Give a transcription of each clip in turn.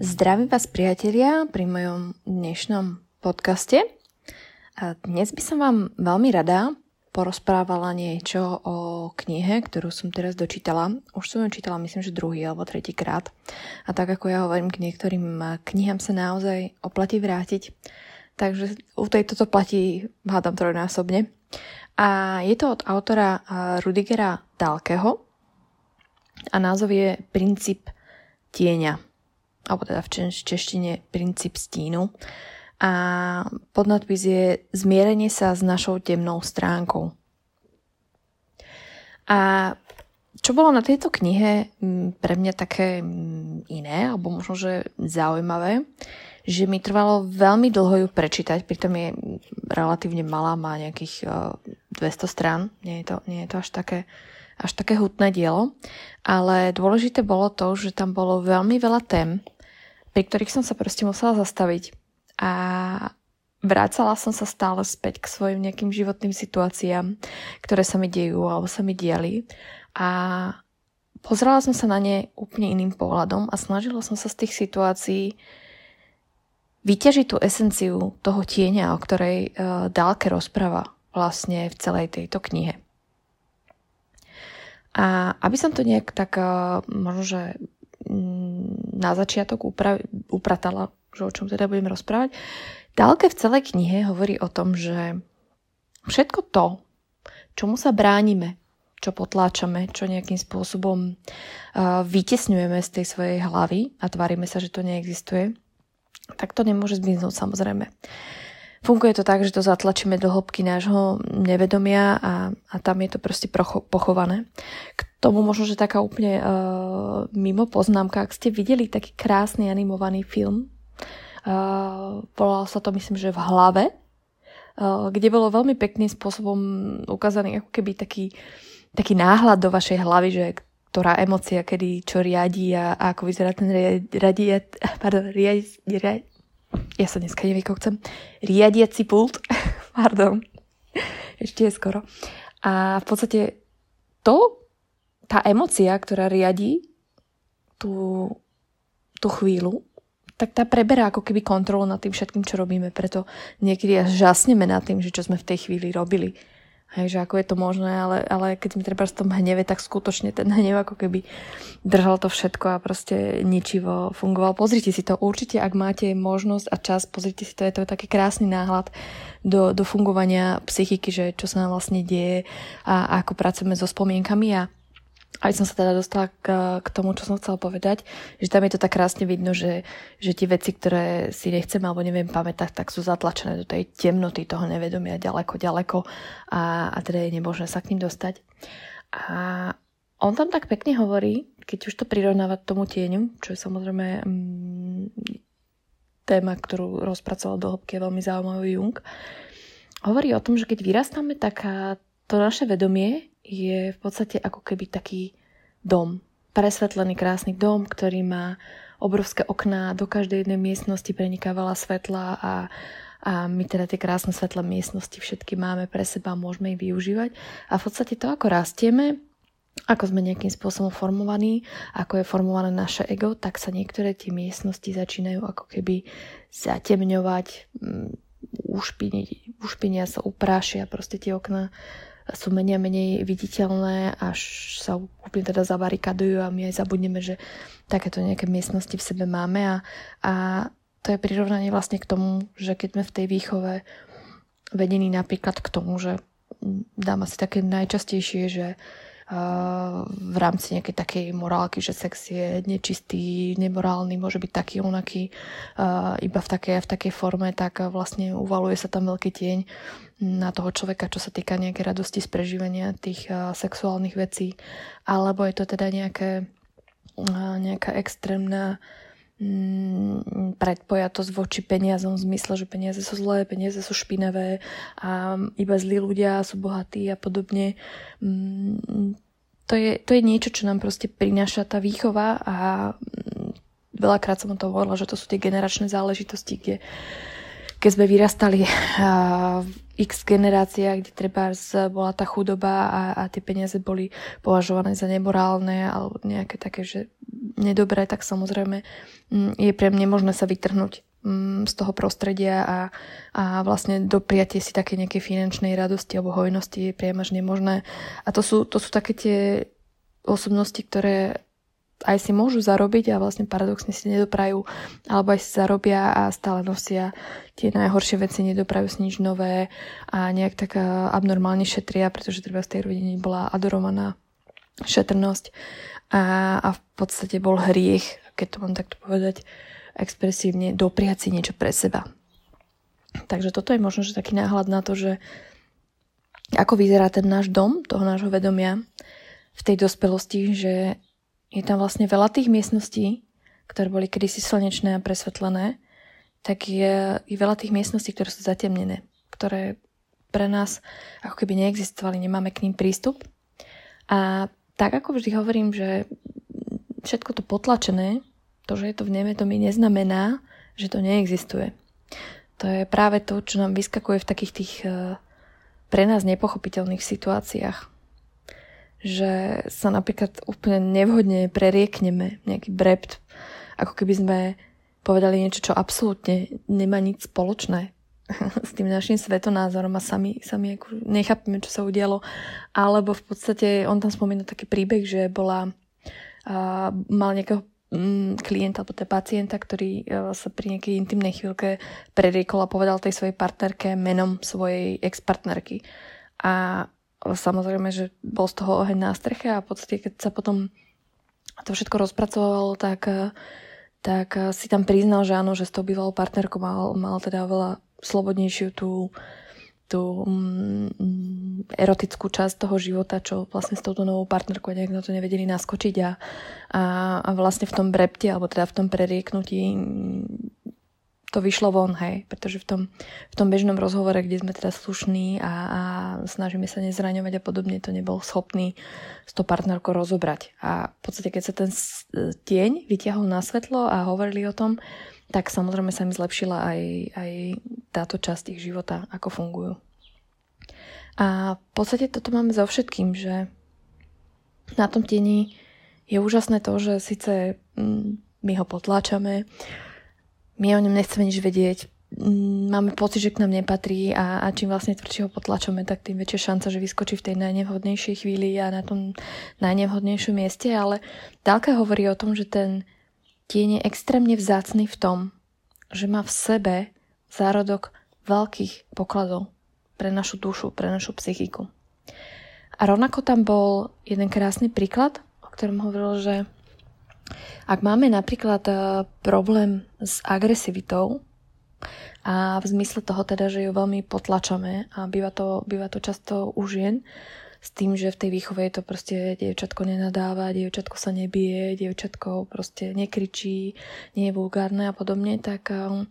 Zdravím vás priatelia pri mojom dnešnom podcaste. A dnes by som vám veľmi rada porozprávala niečo o knihe, ktorú som teraz dočítala. Už som ju čítala myslím, že druhý alebo tretí krát. A tak ako ja hovorím, k niektorým knihám sa naozaj oplatí vrátiť. Takže u tejto to platí, hádam trojnásobne. A je to od autora Rudigera Dalkeho a názov je Princíp tieňa alebo teda v češtine princíp stínu. A podnadpis je zmierenie sa s našou temnou stránkou. A čo bolo na tejto knihe pre mňa také iné, alebo možno, že zaujímavé, že mi trvalo veľmi dlho ju prečítať, pritom je relatívne malá, má nejakých 200 strán, nie je to, nie je to až také až také hutné dielo, ale dôležité bolo to, že tam bolo veľmi veľa tém, pri ktorých som sa proste musela zastaviť a vrácala som sa stále späť k svojim nejakým životným situáciám, ktoré sa mi dejú alebo sa mi diali a pozerala som sa na ne úplne iným pohľadom a snažila som sa z tých situácií vyťažiť tú esenciu toho tieňa, o ktorej uh, Dálke rozpráva vlastne v celej tejto knihe. A aby som to nejak tak uh, možno, že na začiatok upra- upratala, že o čom teda budem rozprávať, Dálke v celej knihe hovorí o tom, že všetko to, čomu sa bránime, čo potláčame, čo nejakým spôsobom uh, vytesňujeme z tej svojej hlavy a tvárime sa, že to neexistuje, tak to nemôže zmiznúť samozrejme. Funguje to tak, že to zatlačíme do hĺbky nášho nevedomia a, a tam je to proste procho, pochované. K tomu možno, že taká úplne uh, mimo poznámka, ak ste videli taký krásny animovaný film, uh, volal sa to myslím, že v hlave, uh, kde bolo veľmi pekným spôsobom ukázaný ako keby taký, taký náhľad do vašej hlavy, že ktorá emocia, kedy čo riadí a, a ako vyzerá ten riadi, pardon, riadi, riadi, ja sa dneska nevykokcem, riadiaci pult, pardon, ešte je skoro. A v podstate to, tá emocia, ktorá riadi tú, tú chvíľu, tak tá preberá ako keby kontrolu nad tým všetkým, čo robíme. Preto niekedy až žasneme nad tým, že čo sme v tej chvíli robili. Hej, že ako je to možné, ale, ale keď sme treba v tom hneve, tak skutočne ten hnev ako keby držal to všetko a proste ničivo fungoval. Pozrite si to určite, ak máte možnosť a čas, pozrite si to, je to taký krásny náhľad do, do fungovania psychiky, že čo sa nám vlastne deje a, ako pracujeme so spomienkami a aj som sa teda dostala k, k tomu, čo som chcela povedať, že tam je to tak krásne vidno, že, že tie veci, ktoré si nechceme alebo neviem pamätať, tak sú zatlačené do tej temnoty toho nevedomia ďaleko, ďaleko a, a teda je nemožné sa k ním dostať. A on tam tak pekne hovorí, keď už to prirovnáva tomu tieňu, čo je samozrejme mm, téma, ktorú rozpracoval do hĺbky, veľmi zaujímavý Jung, hovorí o tom, že keď vyrastáme, tak to naše vedomie je v podstate ako keby taký dom. Presvetlený krásny dom, ktorý má obrovské okná, do každej jednej miestnosti preniká veľa svetla a, a my teda tie krásne svetlé miestnosti všetky máme pre seba, môžeme ich využívať. A v podstate to, ako rastieme, ako sme nejakým spôsobom formovaní, ako je formované naše ego, tak sa niektoré tie miestnosti začínajú ako keby zatemňovať, mm, ušpinia sa, uprášia proste tie okná sú menej a menej viditeľné, až sa úplne teda zabarikadujú a my aj zabudneme, že takéto nejaké miestnosti v sebe máme a, a to je prirovnanie vlastne k tomu, že keď sme v tej výchove vedení napríklad k tomu, že dám asi také najčastejšie, že v rámci nejakej takej morálky, že sex je nečistý, nemorálny, môže byť taký, onaký, iba v takej, v takej forme, tak vlastne uvaluje sa tam veľký tieň na toho človeka, čo sa týka nejakej radosti z prežívania tých sexuálnych vecí. Alebo je to teda nejaké, nejaká extrémna mm, predpojatosť voči peniazom v zmysle, že peniaze sú zlé, peniaze sú špinavé a iba zlí ľudia sú bohatí a podobne. To je, to je niečo, čo nám proste prináša tá výchova a mm, veľakrát som o to hovorila, že to sú tie generačné záležitosti, kde keď sme vyrastali v x generáciách, kde treba bola tá chudoba a, a tie peniaze boli považované za nemorálne alebo nejaké také, že nedobré, tak samozrejme mm, je pre mňa možné sa vytrhnúť z toho prostredia a, a vlastne dopriatie si také nejakej finančnej radosti alebo hojnosti je priam až nemožné. A to sú, to sú také tie osobnosti, ktoré aj si môžu zarobiť a vlastne paradoxne si nedoprajú, alebo aj si zarobia a stále nosia tie najhoršie veci, nedoprajú si nič nové a nejak tak eh, abnormálne šetria, pretože treba v tej rodine bola adorovaná šetrnosť a, a v podstate bol hriech, keď to mám takto povedať expresívne, dopriať si niečo pre seba. Takže toto je možno, že taký náhľad na to, že ako vyzerá ten náš dom, toho nášho vedomia v tej dospelosti, že je tam vlastne veľa tých miestností, ktoré boli kedysi slnečné a presvetlené, tak je, je veľa tých miestností, ktoré sú zatemnené, ktoré pre nás ako keby neexistovali, nemáme k ním prístup. A tak ako vždy hovorím, že všetko to potlačené, to, že je to v mi neznamená, že to neexistuje. To je práve to, čo nám vyskakuje v takých tých eh, pre nás nepochopiteľných situáciách že sa napríklad úplne nevhodne preriekneme, nejaký brept, ako keby sme povedali niečo, čo absolútne nemá nič spoločné s tým našim svetonázorom a sami, sami ako nechápeme, čo sa udialo. Alebo v podstate on tam spomína taký príbeh, že bola uh, mal nejakého klienta alebo teda pacienta, ktorý uh, sa pri nejakej intimnej chvíľke preriekol a povedal tej svojej partnerke menom svojej ex-partnerky. A samozrejme, že bol z toho oheň na streche a v podstate, keď sa potom to všetko rozpracovalo, tak, tak si tam priznal, že áno, že s tou bývalou partnerkou mal, mal teda veľa slobodnejšiu tú, tú mm, erotickú časť toho života, čo vlastne s touto novou partnerkou nejak na to nevedeli naskočiť a, a, a vlastne v tom brepte, alebo teda v tom prerieknutí to vyšlo von, hej, pretože v tom, v tom bežnom rozhovore, kde sme teda slušní a, a snažíme sa nezraňovať a podobne, to nebol schopný s to partnerkou rozobrať. A v podstate, keď sa ten tieň vytiahol na svetlo a hovorili o tom, tak samozrejme sa mi zlepšila aj, aj táto časť ich života, ako fungujú. A v podstate toto máme so všetkým, že na tom tieni je úžasné to, že síce mm, my ho potláčame, my o ňom nechceme nič vedieť, mm, máme pocit, že k nám nepatrí a, a čím vlastne tvrdšie ho potlačome, tak tým väčšia šanca, že vyskočí v tej najnevhodnejšej chvíli a na tom najnevhodnejšom mieste, ale Dálka hovorí o tom, že ten tieň je extrémne vzácný v tom, že má v sebe zárodok veľkých pokladov pre našu dušu, pre našu psychiku. A rovnako tam bol jeden krásny príklad, o ktorom hovoril, že ak máme napríklad e, problém s agresivitou a v zmysle toho teda, že ju veľmi potlačame a býva to, býva to často u žien, s tým, že v tej výchove je to proste dievčatko nenadáva, dievčatko sa nebije, dievčatko proste nekričí, nie je vulgárne a podobne, tak e,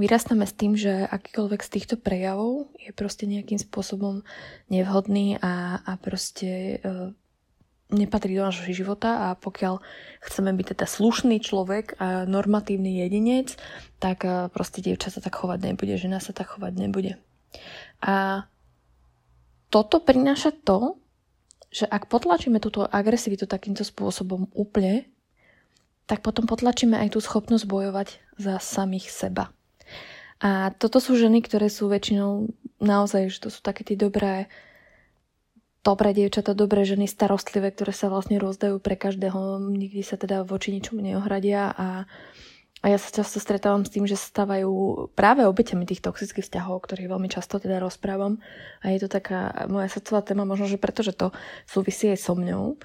vyrastáme s tým, že akýkoľvek z týchto prejavov je proste nejakým spôsobom nevhodný a, a proste e, nepatrí do nášho života a pokiaľ chceme byť teda slušný človek a normatívny jedinec, tak eh, proste dievča sa tak chovať nebude, žena sa tak chovať nebude. A toto prináša to, že ak potlačíme túto agresivitu takýmto spôsobom úplne, tak potom potlačíme aj tú schopnosť bojovať za samých seba. A toto sú ženy, ktoré sú väčšinou naozaj, že to sú také tie dobré dobré dievčatá, dobré ženy, starostlivé, ktoré sa vlastne rozdajú pre každého, nikdy sa teda voči ničomu neohradia a, a ja sa často stretávam s tým, že sa stávajú práve obeťami tých toxických vzťahov, o ktorých veľmi často teda rozprávam a je to taká moja srdcová téma, možno, že pretože to súvisí aj so mňou,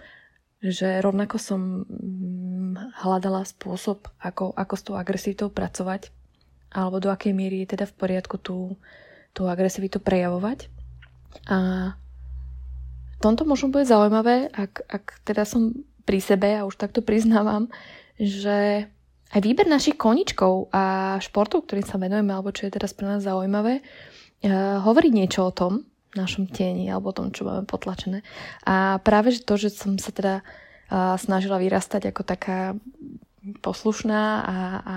že rovnako som mm, hľadala spôsob, ako, ako s tou agresivitou pracovať alebo do akej miery je teda v poriadku tú, tú agresivitu prejavovať. A tomto možno bude zaujímavé, ak, ak teda som pri sebe a už takto priznávam, že aj výber našich koničkov a športov, ktorým sa venujeme, alebo čo je teraz pre nás zaujímavé, uh, niečo o tom, našom tieni alebo o tom, čo máme potlačené. A práve to, že som sa teda uh, snažila vyrastať ako taká poslušná a, a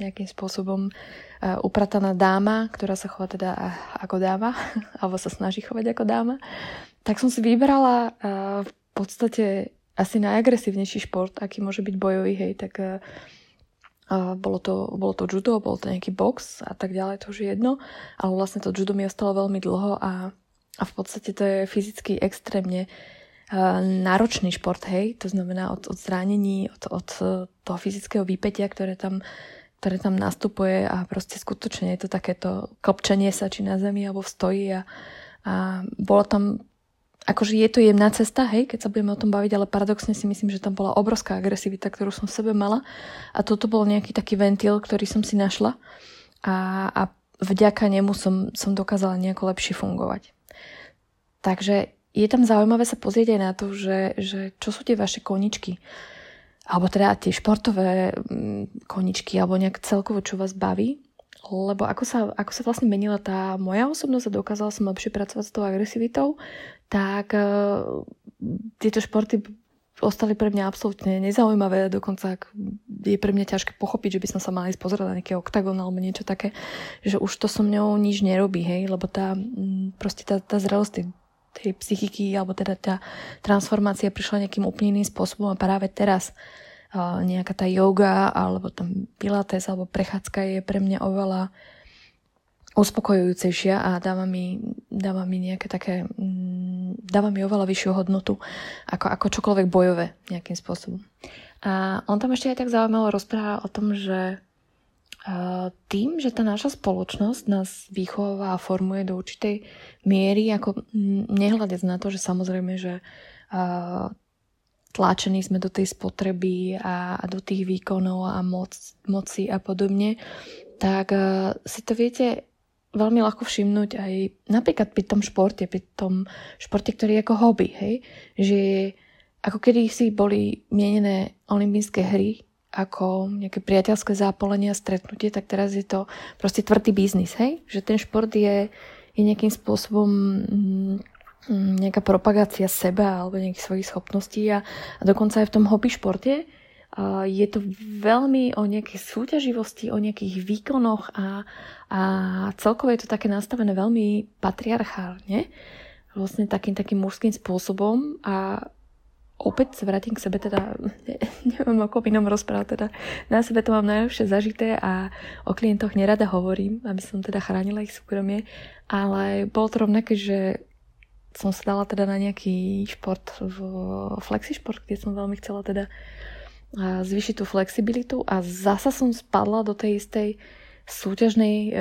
nejakým spôsobom uh, uprataná dáma, ktorá sa chová teda ako dáma, alebo sa snaží chovať ako dáma, tak som si vybrala v podstate asi najagresívnejší šport, aký môže byť bojový, hej, tak uh, bolo, to, bolo to judo, bol to nejaký box a tak ďalej, to už je jedno, ale vlastne to judo mi ostalo veľmi dlho a, a v podstate to je fyzicky extrémne uh, náročný šport, hej, to znamená od, od zranení, od, od toho fyzického výpetia, ktoré tam ktoré tam nastupuje a proste skutočne je to takéto klopčenie sa či na zemi alebo v stoji a, a bolo tam akože je to jemná cesta, hej, keď sa budeme o tom baviť, ale paradoxne si myslím, že tam bola obrovská agresivita, ktorú som v sebe mala. A toto bol nejaký taký ventil, ktorý som si našla. A, a vďaka nemu som, som dokázala nejako lepšie fungovať. Takže je tam zaujímavé sa pozrieť aj na to, že, že čo sú tie vaše koničky, alebo teda tie športové mm, koničky, alebo nejak celkovo, čo vás baví? Lebo ako sa, ako sa vlastne menila tá moja osobnosť a dokázala som lepšie pracovať s tou agresivitou, tak uh, tieto športy ostali pre mňa absolútne nezaujímavé, dokonca je pre mňa ťažké pochopiť, že by som sa mala ísť na nejaký oktagon alebo niečo také, že už to so mňou nič nerobí, hej, lebo tá, mm, proste tá, tá zrelosť tej, tej psychiky alebo teda tá transformácia prišla nejakým úplne iným spôsobom a práve teraz nejaká tá yoga alebo tam pilates alebo prechádzka je pre mňa oveľa uspokojujúcejšia a dáva mi, dáva mi nejaké také, mm, dáva mi oveľa vyššiu hodnotu ako, ako čokoľvek bojové nejakým spôsobom. A on tam ešte aj tak zaujímavo rozpráva o tom, že tým, že tá naša spoločnosť nás vychováva a formuje do určitej miery, ako mm, nehľadec na to, že samozrejme, že tlačení sme do tej spotreby a, a do tých výkonov a moc, moci a podobne, tak uh, si to viete veľmi ľahko všimnúť aj napríklad pri tom športe, pri tom športe, ktorý je ako hobby, hej? že ako kedy si boli mienené olympijské hry ako nejaké priateľské zápolenie a stretnutie, tak teraz je to proste tvrdý biznis, hej? Že ten šport je, je nejakým spôsobom mm, Mm, nejaká propagácia seba alebo nejakých svojich schopností a, a dokonca aj v tom hobby športe je to veľmi o nejakej súťaživosti, o nejakých výkonoch a, a celkovo je to také nastavené veľmi patriarchálne, vlastne takým takým mužským spôsobom. A opäť sa vrátim k sebe, teda neviem ako inom rozprávať, teda na sebe to mám najlepšie zažité a o klientoch nerada hovorím, aby som teda chránila ich súkromie, ale bolo to rovnaké, že som sa dala teda na nejaký šport, v flexišport, kde som veľmi chcela teda zvýšiť tú flexibilitu a zasa som spadla do tej istej súťažnej e,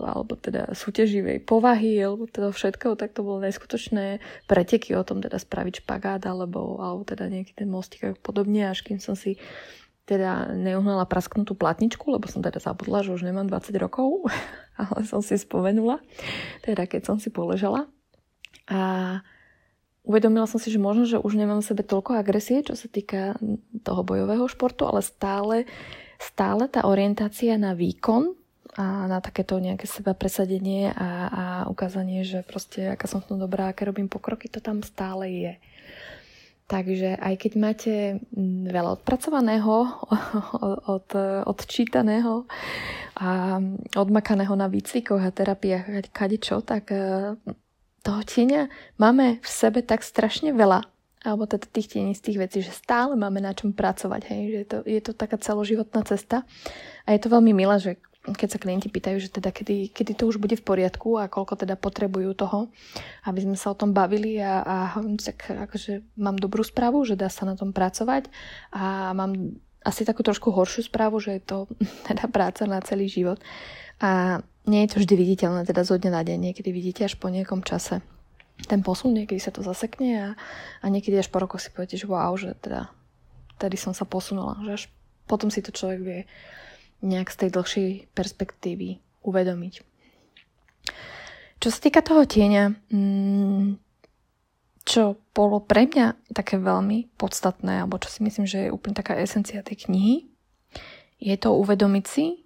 alebo teda súťaživej povahy alebo teda všetkého, tak to bolo neskutočné preteky o tom teda spraviť špagát alebo, alebo teda nejaký ten mostík a podobne, až kým som si teda neuhnala prasknutú platničku, lebo som teda zabudla, že už nemám 20 rokov, ale som si spomenula, teda keď som si poležala. A uvedomila som si, že možno, že už nemám v sebe toľko agresie, čo sa týka toho bojového športu, ale stále, stále tá orientácia na výkon a na takéto nejaké seba presadenie a, a ukázanie, že proste aká som v tom dobrá, aké robím pokroky, to tam stále je. Takže aj keď máte veľa odpracovaného, od, odčítaného a odmakaného na výcvikoch a terapiách kadečo, tak toho tieňa máme v sebe tak strašne veľa, alebo teda tých tienistých vecí, že stále máme na čom pracovať, hej, že je to, je to taká celoživotná cesta a je to veľmi milé, že keď sa klienti pýtajú, že teda kedy, kedy to už bude v poriadku a koľko teda potrebujú toho, aby sme sa o tom bavili a, a tak akože mám dobrú správu, že dá sa na tom pracovať a mám asi takú trošku horšiu správu, že je to teda práca na celý život. A nie je to vždy viditeľné, teda zo dňa na deň. Niekedy vidíte až po nejakom čase ten posun, niekedy sa to zasekne a, a niekedy až po rokoch si poviete, že wow, že teda tady som sa posunula. Že až potom si to človek vie nejak z tej dlhšej perspektívy uvedomiť. Čo sa týka toho tieňa, mm, čo bolo pre mňa také veľmi podstatné, alebo čo si myslím, že je úplne taká esencia tej knihy, je to uvedomiť si,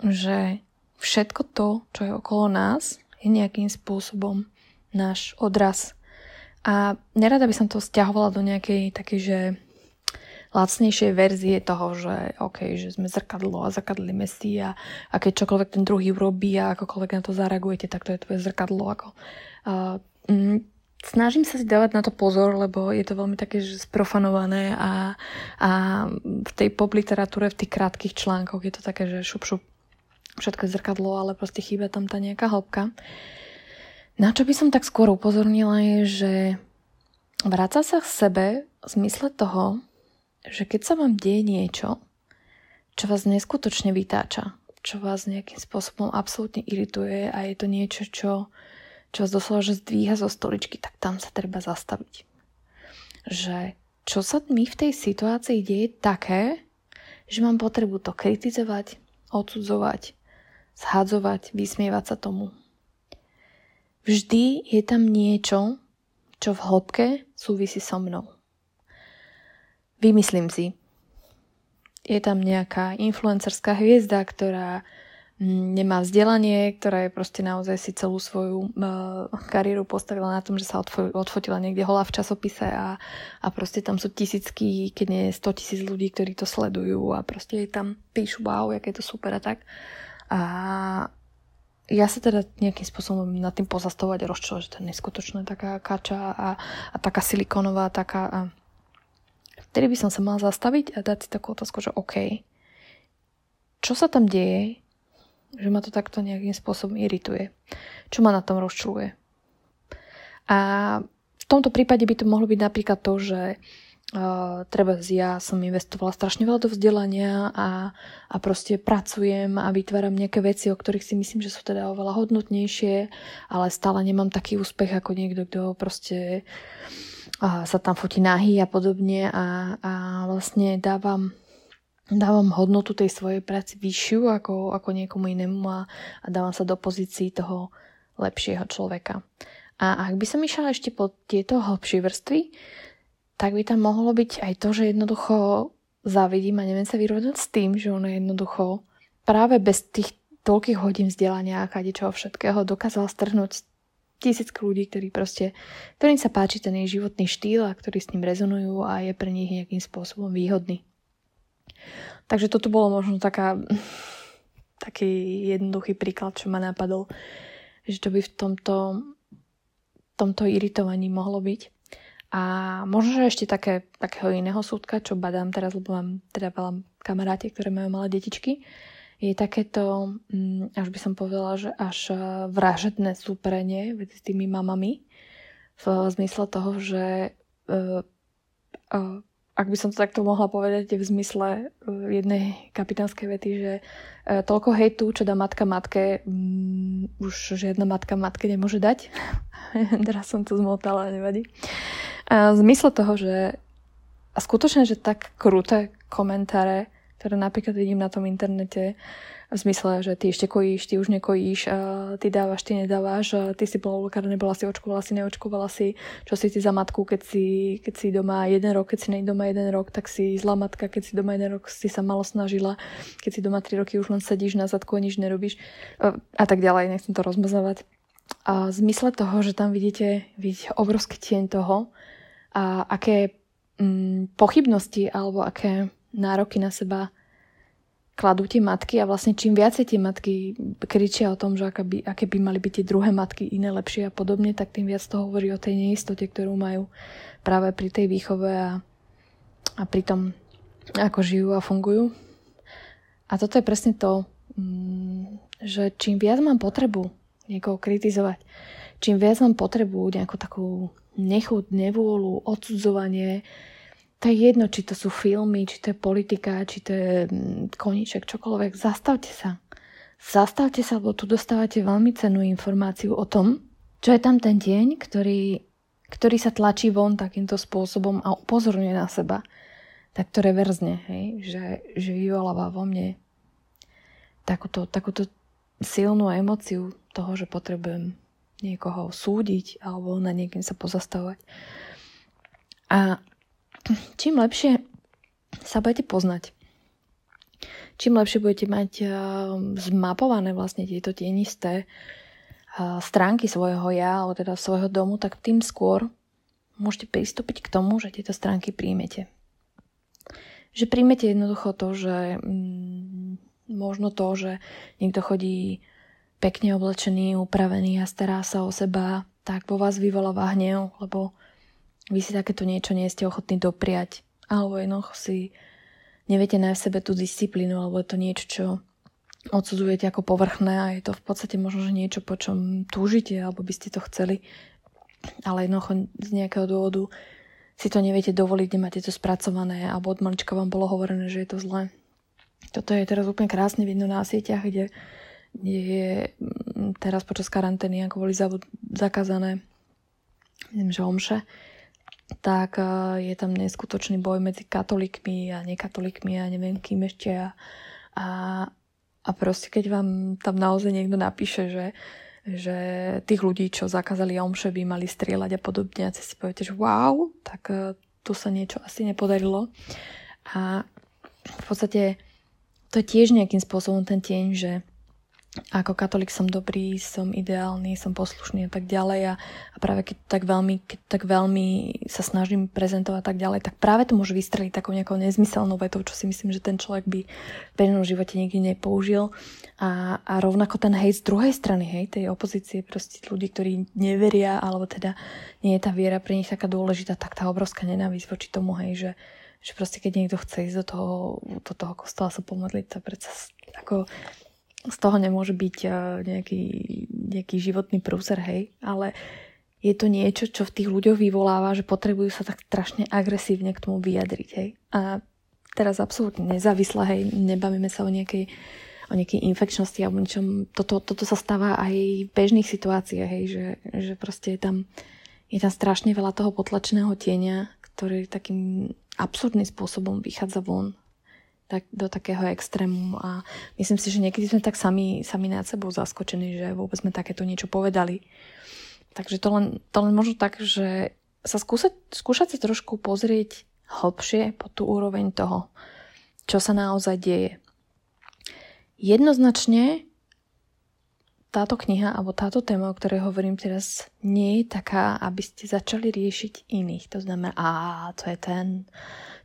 že všetko to, čo je okolo nás, je nejakým spôsobom náš odraz. A nerada by som to stiahovala do nejakej takej, že lacnejšej verzie toho, že OK, že sme zrkadlo a zrkadlíme si a, a keď čokoľvek ten druhý urobí a akokoľvek na to zareagujete, tak to je tvoje zrkadlo. Ako, uh, mm, snažím sa si dávať na to pozor, lebo je to veľmi také že sprofanované a, a v tej pop literatúre, v tých krátkých článkoch je to také, že šup, šup, všetko je zrkadlo, ale proste chýba tam tá nejaká hĺbka. Na čo by som tak skôr upozornila je, že vráca sa k sebe v zmysle toho, že keď sa vám deje niečo, čo vás neskutočne vytáča, čo vás nejakým spôsobom absolútne irituje a je to niečo, čo čo vás doslova, že zdvíha zo stoličky, tak tam sa treba zastaviť. Že čo sa mi v tej situácii deje také, že mám potrebu to kritizovať, odsudzovať, zhadzovať, vysmievať sa tomu. Vždy je tam niečo, čo v hĺbke súvisí so mnou. Vymyslím si. Je tam nejaká influencerská hviezda, ktorá nemá vzdelanie, ktorá je proste naozaj si celú svoju uh, kariéru postavila na tom, že sa odfo- odfotila niekde holá v časopise a, a proste tam sú tisícky, keď nie 100 tisíc ľudí, ktorí to sledujú a proste tam píšu wow, aké je to super a tak. A ja sa teda nejakým spôsobom nad tým pozastavovať a rozčulovať, že to je neskutočná taká kača a, a taká silikonová, taká... A vtedy by som sa mala zastaviť a dať si takú otázku, že OK, čo sa tam deje, že ma to takto nejakým spôsobom irituje. Čo ma na tom rozčuluje. A v tomto prípade by to mohlo byť napríklad to, že uh, treba ja som investovala strašne veľa do vzdelania a, a proste pracujem a vytváram nejaké veci, o ktorých si myslím, že sú teda oveľa hodnotnejšie, ale stále nemám taký úspech ako niekto, kto proste uh, sa tam fotí nahý a podobne a, a vlastne dávam dávam hodnotu tej svojej práci vyššiu ako, ako niekomu inému a, a dávam sa do pozícií toho lepšieho človeka. A ak by som išla ešte po tieto hlbšie vrstvy, tak by tam mohlo byť aj to, že jednoducho závidím a neviem sa vyrovnať s tým, že ona jednoducho práve bez tých toľkých hodín vzdelania a kadečoho všetkého dokázala strhnúť tisíc ľudí, ktorí proste, ktorým sa páči ten jej životný štýl a ktorí s ním rezonujú a je pre nich nejakým spôsobom výhodný. Takže toto bolo možno taká, taký jednoduchý príklad, čo ma napadol, že to by v tomto, tomto iritovaní mohlo byť. A možno, že ešte také, takého iného súdka, čo badám teraz, lebo mám teda veľa kamaráti, ktoré majú malé detičky, je takéto, mm, až by som povedala, že až e, vražedné súperenie s tými mamami v zmysle toho, že uh, uh, ak by som to takto mohla povedať, v zmysle e, jednej kapitánskej vety, že e, toľko hejtu, čo dá matka matke, um, už žiadna matka matke nemôže dať. Teraz som to zmotala, nevadí. A zmysle toho, že a skutočne, že tak kruté komentáre, ktoré napríklad vidím na tom internete, v zmysle, že ty ešte kojíš, ty už nekojíš, ty dávaš, ty nedávaš, ty si bola u lekára, nebola si, očkovala si, neočkovala si, čo si ty za matku, keď si, keď si doma jeden rok, keď si nej doma jeden rok, tak si zlá matka, keď si doma jeden rok si sa malo snažila, keď si doma tri roky už len sedíš na zadku a nič nerobíš a tak ďalej, nechcem to rozmazávať. A v zmysle toho, že tam vidíte, vidíte obrovský tieň toho a aké mm, pochybnosti alebo aké nároky na seba kladú tie matky a vlastne čím viacej tie matky kričia o tom, že aké by, aké by mali byť tie druhé matky iné, lepšie a podobne, tak tým viac to hovorí o tej neistote, ktorú majú práve pri tej výchove a, a pri tom, ako žijú a fungujú. A toto je presne to, mm, že čím viac mám potrebu niekoho kritizovať, čím viac mám potrebu nejakú takú nechut, nevôľu, odsudzovanie, to je jedno, či to sú filmy, či to je politika, či to je mm, koníček, čokoľvek. Zastavte sa. Zastavte sa, lebo tu dostávate veľmi cenú informáciu o tom, čo je tam ten deň, ktorý, ktorý sa tlačí von takýmto spôsobom a upozorňuje na seba. Tak to reverzne, hej? Že, že vyvoláva vo mne takúto, takúto silnú emociu toho, že potrebujem niekoho súdiť alebo na niekým sa pozastavovať. A čím lepšie sa budete poznať, čím lepšie budete mať uh, zmapované vlastne tieto tienisté uh, stránky svojho ja, alebo teda svojho domu, tak tým skôr môžete pristúpiť k tomu, že tieto stránky príjmete. Že príjmete jednoducho to, že mm, možno to, že niekto chodí pekne oblečený, upravený a stará sa o seba tak vo vás vyvoláva hnev, lebo vy si takéto niečo nie ste ochotní dopriať. Alebo jednoducho si neviete v sebe tú disciplínu, alebo je to niečo, čo odsudzujete ako povrchné a je to v podstate možno, že niečo, po čom túžite, alebo by ste to chceli, ale jednoducho z nejakého dôvodu si to neviete dovoliť, nemáte to spracované, alebo od malička vám bolo hovorené, že je to zlé. Toto je teraz úplne krásne vidno na sieťach, kde, je mm, teraz počas karantény, ako boli zakázané neviem, že omše, tak e, je tam neskutočný boj medzi katolíkmi a nekatolíkmi a neviem kým ešte a, a a proste keď vám tam naozaj niekto napíše, že, že tých ľudí, čo zakázali omše, by mali strieľať a podobne, a si poviete, že wow, tak uh, tu sa niečo asi nepodarilo. A v podstate to je tiež nejakým spôsobom ten tieň, že ako katolík som dobrý, som ideálny, som poslušný a tak ďalej. A, a práve keď tak, veľmi, keď tak veľmi sa snažím prezentovať tak ďalej, tak práve to môže vystreliť takou nejakou nezmyselnou vetou, čo si myslím, že ten človek by v bežnom živote nikdy nepoužil. A, a rovnako ten hejt z druhej strany, hej, tej opozície, proste ľudí, ktorí neveria, alebo teda nie je tá viera pre nich taká dôležitá, tak tá obrovská nenávisť voči tomu, hej, že, že proste keď niekto chce ísť do toho, do toho kostola sa pomodliť, to predsa ako z toho nemôže byť uh, nejaký, nejaký životný prúser, hej, ale je to niečo, čo v tých ľuďoch vyvoláva, že potrebujú sa tak strašne agresívne k tomu vyjadriť, hej. A teraz absolútne nezávisle, hej, nebavíme sa o nejakej, o nejakej infekčnosti alebo ničom. Toto, toto sa stáva aj v bežných situáciách, hej, že, že proste je tam, je tam strašne veľa toho potlačeného tieňa, ktorý takým absurdným spôsobom vychádza von tak, do takého extrému a myslím si, že niekedy sme tak sami, sami nad sebou zaskočení, že vôbec sme takéto niečo povedali. Takže to len, to len možno tak, že sa skúšať, skúšať si trošku pozrieť hlbšie po tú úroveň toho, čo sa naozaj deje. Jednoznačne táto kniha alebo táto téma, o ktorej hovorím teraz, nie je taká, aby ste začali riešiť iných. To znamená, a to je ten,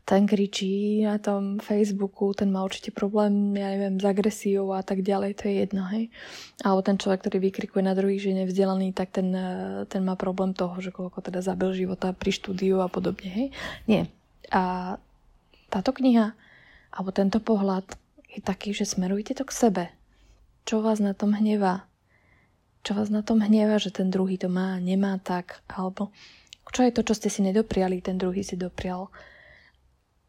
ten kričí na tom Facebooku, ten má určite problém, ja neviem, s agresiou a tak ďalej, to je jedno, hej. Alebo ten človek, ktorý vykrikuje na druhých, že je nevzdelaný, tak ten, eh, ten má problém toho, že koľko teda zabil života pri štúdiu a podobne, hej. Nie. A táto kniha, alebo tento pohľad je taký, že smerujte to k sebe. Čo vás na tom hnevá? Čo vás na tom hnevá, že ten druhý to má, nemá tak, alebo čo je to, čo ste si nedopriali, ten druhý si doprial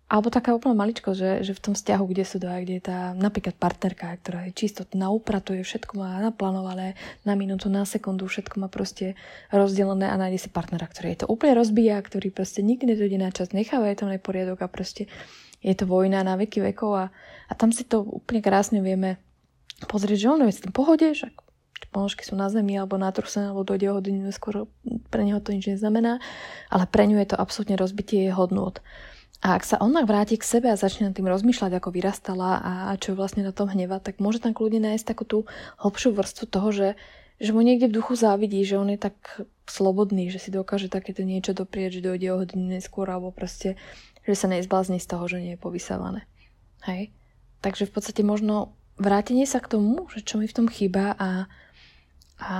alebo taká úplná maličko, že, že v tom vzťahu, kde sú dva, kde je tá napríklad partnerka, ktorá je čisto naupratuje, všetko má naplánované na minútu, na sekundu, všetko má proste rozdelené a nájde si partnera, ktorý je to úplne rozbíja, ktorý proste nikdy nedojde na čas, necháva je tam neporiadok a proste je to vojna na veky vekov a, a tam si to úplne krásne vieme pozrieť, že on je s tým pohode, že ponožky sú na zemi alebo na truse, alebo dojde o hodinu skoro pre neho to nič neznamená, ale pre ňu je to absolútne rozbitie jej hodnot. A ak sa ona vráti k sebe a začne nad tým rozmýšľať, ako vyrastala a čo vlastne na tom hneva, tak môže tam kľudne nájsť takú tú hlbšiu vrstvu toho, že, že mu niekde v duchu závidí, že on je tak slobodný, že si dokáže takéto niečo doprieť, že dojde o hodinu neskôr, alebo proste, že sa nezblázni z toho, že nie je povysávané. Hej? Takže v podstate možno vrátenie sa k tomu, že čo mi v tom chýba a, a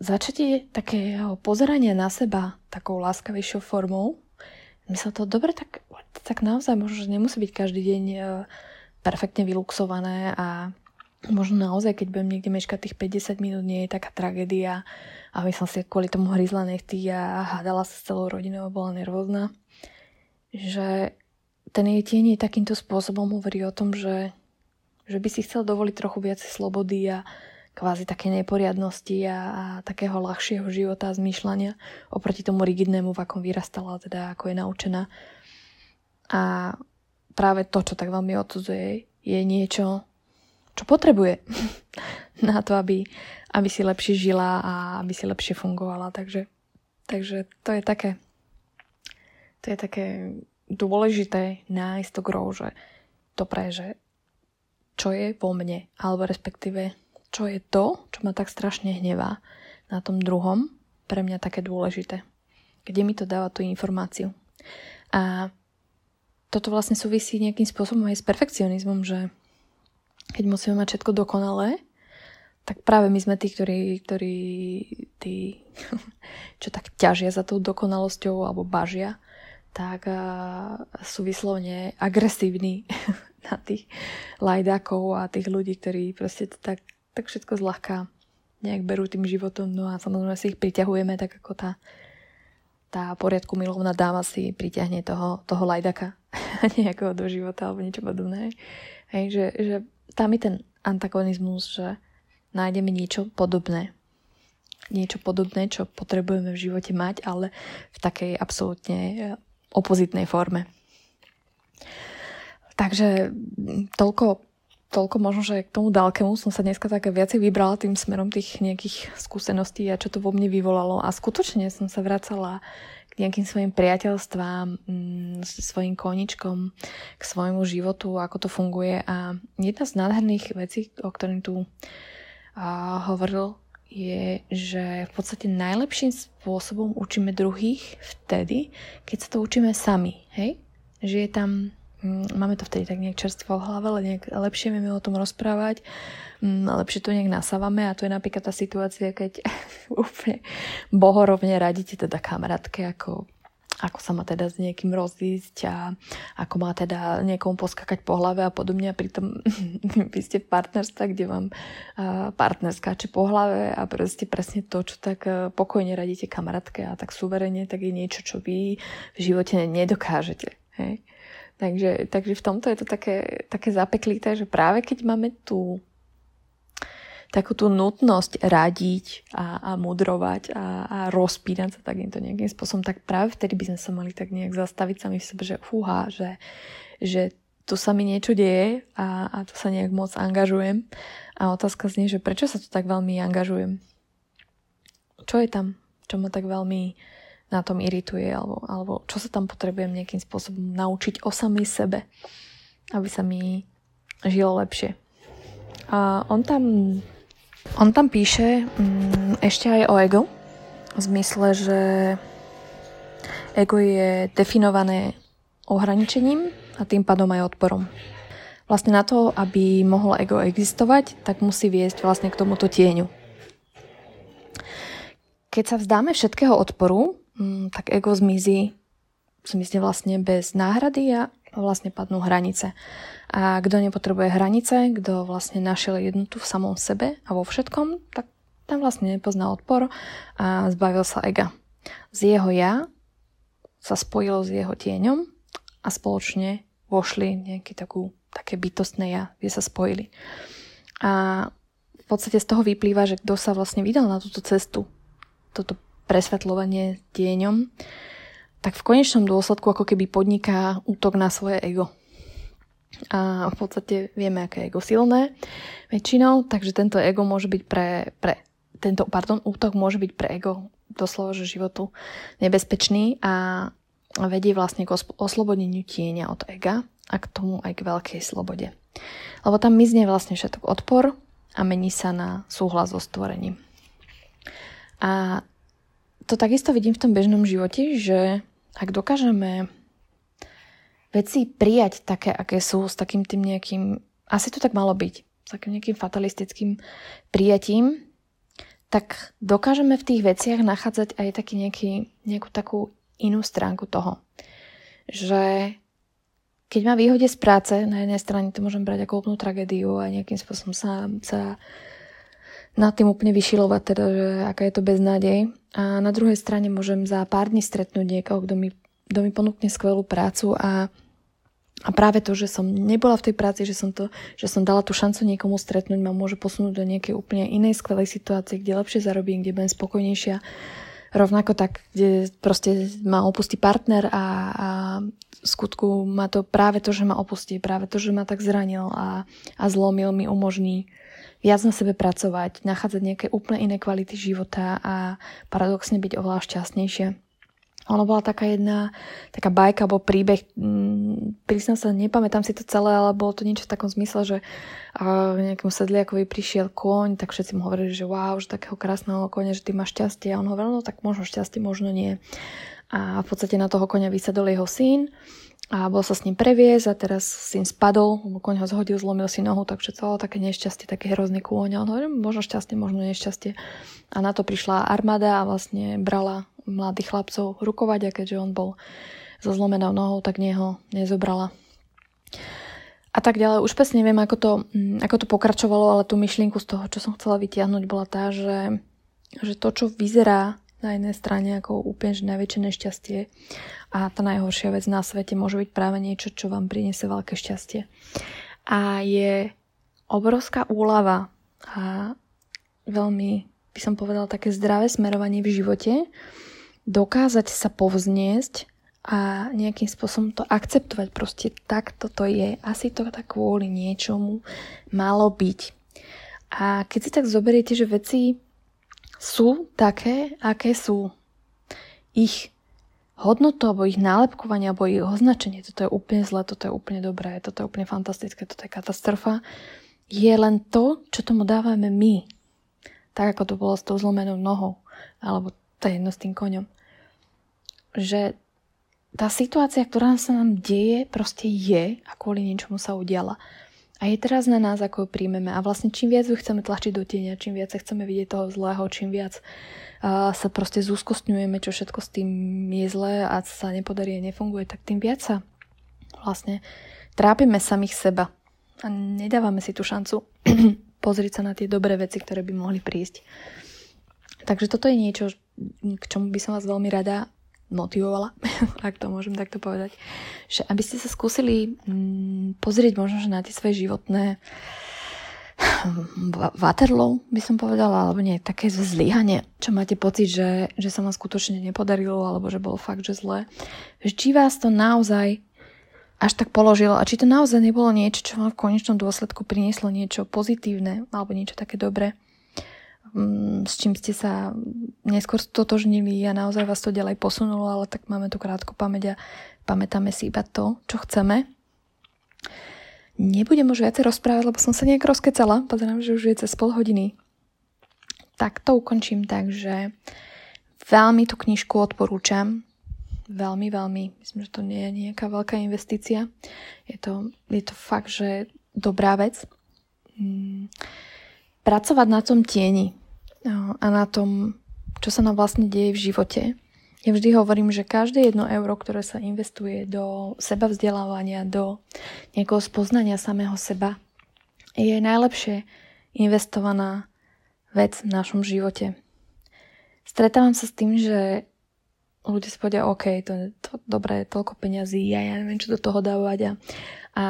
začatie takého pozerania na seba takou láskavejšou formou, myslel to, dobre, tak tak naozaj možno, že nemusí byť každý deň e, perfektne vyluxované a možno naozaj, keď budem niekde meškať tých 50 minút, nie je taká tragédia a myslím si, kvôli tomu hryzla nechty a hádala sa s celou rodinou a bola nervózna. Že ten jej tieň takýmto spôsobom hovorí o tom, že, že by si chcel dovoliť trochu viac slobody a kvázi také neporiadnosti a, a takého ľahšieho života a zmýšľania oproti tomu rigidnému, v akom vyrastala, teda ako je naučená a práve to, čo tak veľmi odsudzuje, je niečo, čo potrebuje na to, aby, aby si lepšie žila a aby si lepšie fungovala. Takže, takže to je také to je také dôležité nájsť to grou, že pre, že čo je vo mne, alebo respektíve čo je to, čo ma tak strašne hnevá na tom druhom, pre mňa také dôležité. Kde mi to dáva tú informáciu. A toto vlastne súvisí nejakým spôsobom aj s perfekcionizmom, že keď musíme mať všetko dokonalé, tak práve my sme tí, ktorí, ktorí tí, čo tak ťažia za tou dokonalosťou alebo bažia, tak sú vyslovne agresívni na tých lajdákov a tých ľudí, ktorí proste tak, tak všetko zľahka nejak berú tým životom, no a samozrejme si ich priťahujeme, tak ako tá, tá poriadku milovná dáma si priťahne toho, toho lajdaka nejakého do života alebo niečo podobné. Hej, že, že tam je ten antagonizmus, že nájdeme niečo podobné. Niečo podobné, čo potrebujeme v živote mať, ale v takej absolútne opozitnej forme. Takže toľko, toľko možno, že k tomu ďalkému som sa dneska tak viacej vybrala tým smerom tých nejakých skúseností a čo to vo mne vyvolalo. A skutočne som sa vracala k nejakým svojim priateľstvám, mm, svojim koničkom, k svojmu životu, ako to funguje. A jedna z nádherných vecí, o ktorým tu hovoril, je, že v podstate najlepším spôsobom učíme druhých vtedy, keď sa to učíme sami. Hej? Že je tam máme to vtedy tak nejak čerstvo v hlave, ale nejak lepšie vieme o tom rozprávať, mm, lepšie to nejak nasávame a to je napríklad tá situácia, keď úplne bohorovne radíte teda kamarátke, ako, ako sa má teda s niekým rozísť a ako má teda niekomu poskakať po hlave a podobne a pritom vy ste v partnerstve, kde vám partner skáče po hlave a proste presne to, čo tak e, pokojne radíte kamarátke a tak suverene, tak je niečo, čo vy v živote nedokážete. Hej? Takže, takže v tomto je to také, také zapeklité, že práve keď máme tú takú tú nutnosť radiť a, a mudrovať a, a rozpínať sa takýmto nejakým spôsobom, tak práve vtedy by sme sa mali tak nejak zastaviť sami v sebe, že fúha, že, že tu sa mi niečo deje a, a tu sa nejak moc angažujem. A otázka znie, že prečo sa tu tak veľmi angažujem? Čo je tam, čo ma tak veľmi na tom irituje, alebo, alebo čo sa tam potrebujem nejakým spôsobom naučiť o samej sebe, aby sa mi žilo lepšie. A on tam, on tam píše mm, ešte aj o ego, v zmysle, že ego je definované ohraničením a tým pádom aj odporom. Vlastne na to, aby mohlo ego existovať, tak musí viesť vlastne k tomuto tieňu. Keď sa vzdáme všetkého odporu, tak ego zmizí, zmizne vlastne bez náhrady a vlastne padnú hranice. A kto nepotrebuje hranice, kto vlastne našiel jednotu v samom sebe a vo všetkom, tak ten vlastne nepozná odpor a zbavil sa ega. Z jeho ja sa spojilo s jeho tieňom a spoločne vošli nejaké takú, také bytostné ja, kde sa spojili. A v podstate z toho vyplýva, že kto sa vlastne vydal na túto cestu, toto presvetľovanie tieňom, tak v konečnom dôsledku ako keby podniká útok na svoje ego. A v podstate vieme, aké je ego silné väčšinou, takže tento ego môže byť pre, pre tento, pardon, útok môže byť pre ego doslova, že životu nebezpečný a vedie vlastne k oslobodeniu tieňa od ega a k tomu aj k veľkej slobode. Lebo tam mizne vlastne všetok odpor a mení sa na súhlas so stvorením. A to takisto vidím v tom bežnom živote, že ak dokážeme veci prijať také, aké sú, s takým tým nejakým, asi to tak malo byť, s takým nejakým fatalistickým prijatím, tak dokážeme v tých veciach nachádzať aj taký nejaký, nejakú takú inú stránku toho. Že keď má výhode z práce, na jednej strane to môžem brať ako úplnú tragédiu a nejakým spôsobom sa, sa nad tým úplne vyšilovať, teda, že aká je to beznádej. A na druhej strane môžem za pár dní stretnúť niekoho, kto mi, kto mi ponúkne skvelú prácu a, a práve to, že som nebola v tej práci, že som, to, že som dala tú šancu niekomu stretnúť, ma môže posunúť do nejakej úplne inej skvelej situácie, kde lepšie zarobím, kde budem spokojnejšia. Rovnako tak, kde proste ma opustí partner a, a v skutku ma to práve to, že ma opustí, práve to, že ma tak zranil a, a zlomil mi umožní viac na sebe pracovať, nachádzať nejaké úplne iné kvality života a paradoxne byť oveľa šťastnejšie. Ono bola taká jedna taká bajka alebo príbeh, mm, priznám sa, nepamätám si to celé, ale bolo to niečo v takom zmysle, že uh, nejakému sedliakovi prišiel kôň, tak všetci mu hovorili, že wow, že takého krásneho konia, že ty máš šťastie. A on hovoril, no tak možno šťastie, možno nie. A v podstate na toho konia vysadol jeho syn a bol sa s ním previesť a teraz s ním spadol, lebo koň ho zhodil, zlomil si nohu, takže bolo také nešťastie, taký hrozný kôň. On hovorí, možno šťastie, možno nešťastie. A na to prišla armáda a vlastne brala mladých chlapcov rukovať a keďže on bol so zlomenou nohou, tak neho nezobrala. A tak ďalej. Už presne neviem, ako to, mm, ako to pokračovalo, ale tú myšlienku z toho, čo som chcela vytiahnuť, bola tá, že, že to, čo vyzerá na jednej strane ako úplne že najväčšie nešťastie a tá najhoršia vec na svete môže byť práve niečo, čo vám priniesie veľké šťastie. A je obrovská úlava a veľmi, by som povedala, také zdravé smerovanie v živote, dokázať sa povzniesť a nejakým spôsobom to akceptovať. Proste tak toto je. Asi to tak kvôli niečomu malo byť. A keď si tak zoberiete, že veci sú také, aké sú. Ich hodnotu, alebo ich nálepkovanie, alebo ich označenie, toto je úplne zlé, toto je úplne dobré, toto je úplne fantastické, toto je katastrofa, je len to, čo tomu dávame my. Tak ako to bolo s tou zlomenou nohou, alebo to je jedno s tým koňom. Že tá situácia, ktorá sa nám deje, proste je a kvôli niečomu sa udiala. A je teraz na nás, ako ju príjmeme. A vlastne čím viac ju chceme tlačiť do tieňa, čím viac chceme vidieť toho zlého, čím viac uh, sa proste zúskostňujeme, čo všetko s tým je zlé a sa nepodarí a nefunguje, tak tým viac sa vlastne trápime samých seba. A nedávame si tú šancu pozrieť sa na tie dobré veci, ktoré by mohli prísť. Takže toto je niečo, k čomu by som vás veľmi rada motivovala, ak to môžem takto povedať, že aby ste sa skúsili mm, pozrieť možno že na tie svoje životné Waterloo by som povedala, alebo nie, také zlyhanie, čo máte pocit, že, že sa vám skutočne nepodarilo, alebo že bolo fakt, že zlé. Či vás to naozaj až tak položilo a či to naozaj nebolo niečo, čo vám v konečnom dôsledku prinieslo niečo pozitívne, alebo niečo také dobré. Mm, s čím ste sa neskôr stotožnili a naozaj vás to ďalej posunulo, ale tak máme tu krátku pamäť a pamätáme si iba to, čo chceme. Nebudem už viacej rozprávať, lebo som sa nejak rozkecala. Pozerám, že už je cez pol hodiny. Tak to ukončím tak, že veľmi tú knižku odporúčam. Veľmi, veľmi. Myslím, že to nie je nejaká veľká investícia. Je to, je to fakt, že dobrá vec. Mm. Pracovať na tom tieni, a na tom, čo sa nám vlastne deje v živote. Ja vždy hovorím, že každé jedno euro, ktoré sa investuje do seba vzdelávania, do nejakého spoznania samého seba, je najlepšie investovaná vec v našom živote. Stretávam sa s tým, že ľudia si povedia, OK, to je to, dobré, toľko peňazí, ja, ja neviem, čo do toho dávať. A, a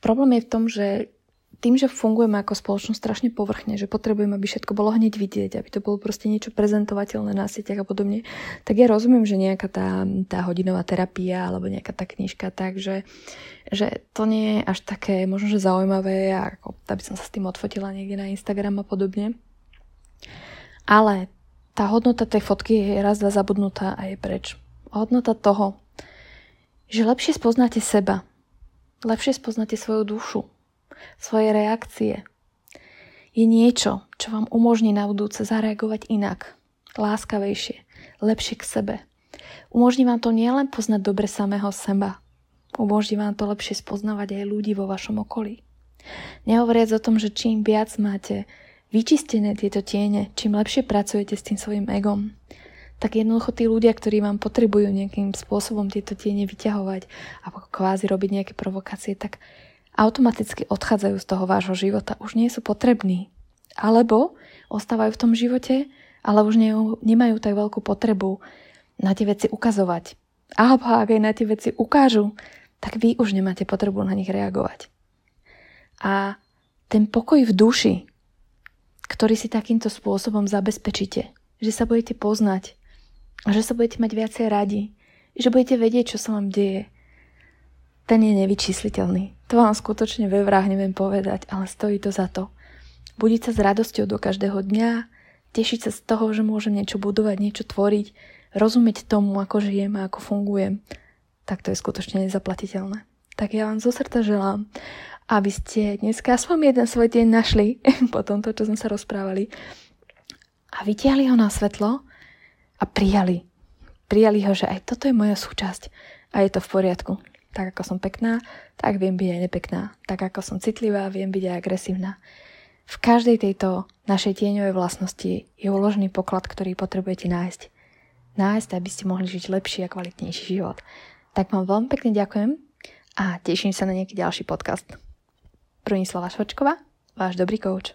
problém je v tom, že tým, že fungujeme ako spoločnosť strašne povrchne, že potrebujeme, aby všetko bolo hneď vidieť, aby to bolo proste niečo prezentovateľné na sieťach a podobne, tak ja rozumiem, že nejaká tá, tá hodinová terapia alebo nejaká tá knižka, takže že to nie je až také možno, že zaujímavé, ako aby som sa s tým odfotila niekde na Instagram a podobne. Ale tá hodnota tej fotky je raz, dva zabudnutá a je preč. Hodnota toho, že lepšie spoznáte seba, lepšie spoznáte svoju dušu, svoje reakcie, je niečo, čo vám umožní na budúce zareagovať inak, láskavejšie, lepšie k sebe. Umožní vám to nielen poznať dobre samého seba, umožní vám to lepšie spoznávať aj ľudí vo vašom okolí. Nehovoriac o tom, že čím viac máte vyčistené tieto tiene, čím lepšie pracujete s tým svojim egom, tak jednoducho tí ľudia, ktorí vám potrebujú nejakým spôsobom tieto tiene vyťahovať a kvázi robiť nejaké provokácie, tak automaticky odchádzajú z toho vášho života, už nie sú potrební. Alebo ostávajú v tom živote, ale už ne, nemajú tak veľkú potrebu na tie veci ukazovať. Alebo ak aj na tie veci ukážu, tak vy už nemáte potrebu na nich reagovať. A ten pokoj v duši, ktorý si takýmto spôsobom zabezpečíte, že sa budete poznať, že sa budete mať viacej radi, že budete vedieť, čo sa vám deje, ten je nevyčísliteľný. To vám skutočne ve vrách neviem povedať, ale stojí to za to. Budiť sa s radosťou do každého dňa, tešiť sa z toho, že môžem niečo budovať, niečo tvoriť, rozumieť tomu, ako žijem a ako fungujem, tak to je skutočne nezaplatiteľné. Tak ja vám zo srdca želám, aby ste dneska aspoň jeden svoj deň našli po tomto, čo sme sa rozprávali a vytiahli ho na svetlo a prijali. Prijali ho, že aj toto je moja súčasť a je to v poriadku. Tak ako som pekná, tak viem byť aj nepekná. Tak ako som citlivá, viem byť aj agresívna. V každej tejto našej tieňovej vlastnosti je uložený poklad, ktorý potrebujete nájsť. Nájsť, aby ste mohli žiť lepší a kvalitnejší život. Tak vám veľmi pekne ďakujem a teším sa na nejaký ďalší podcast. Brunislava Šočková, váš dobrý coach.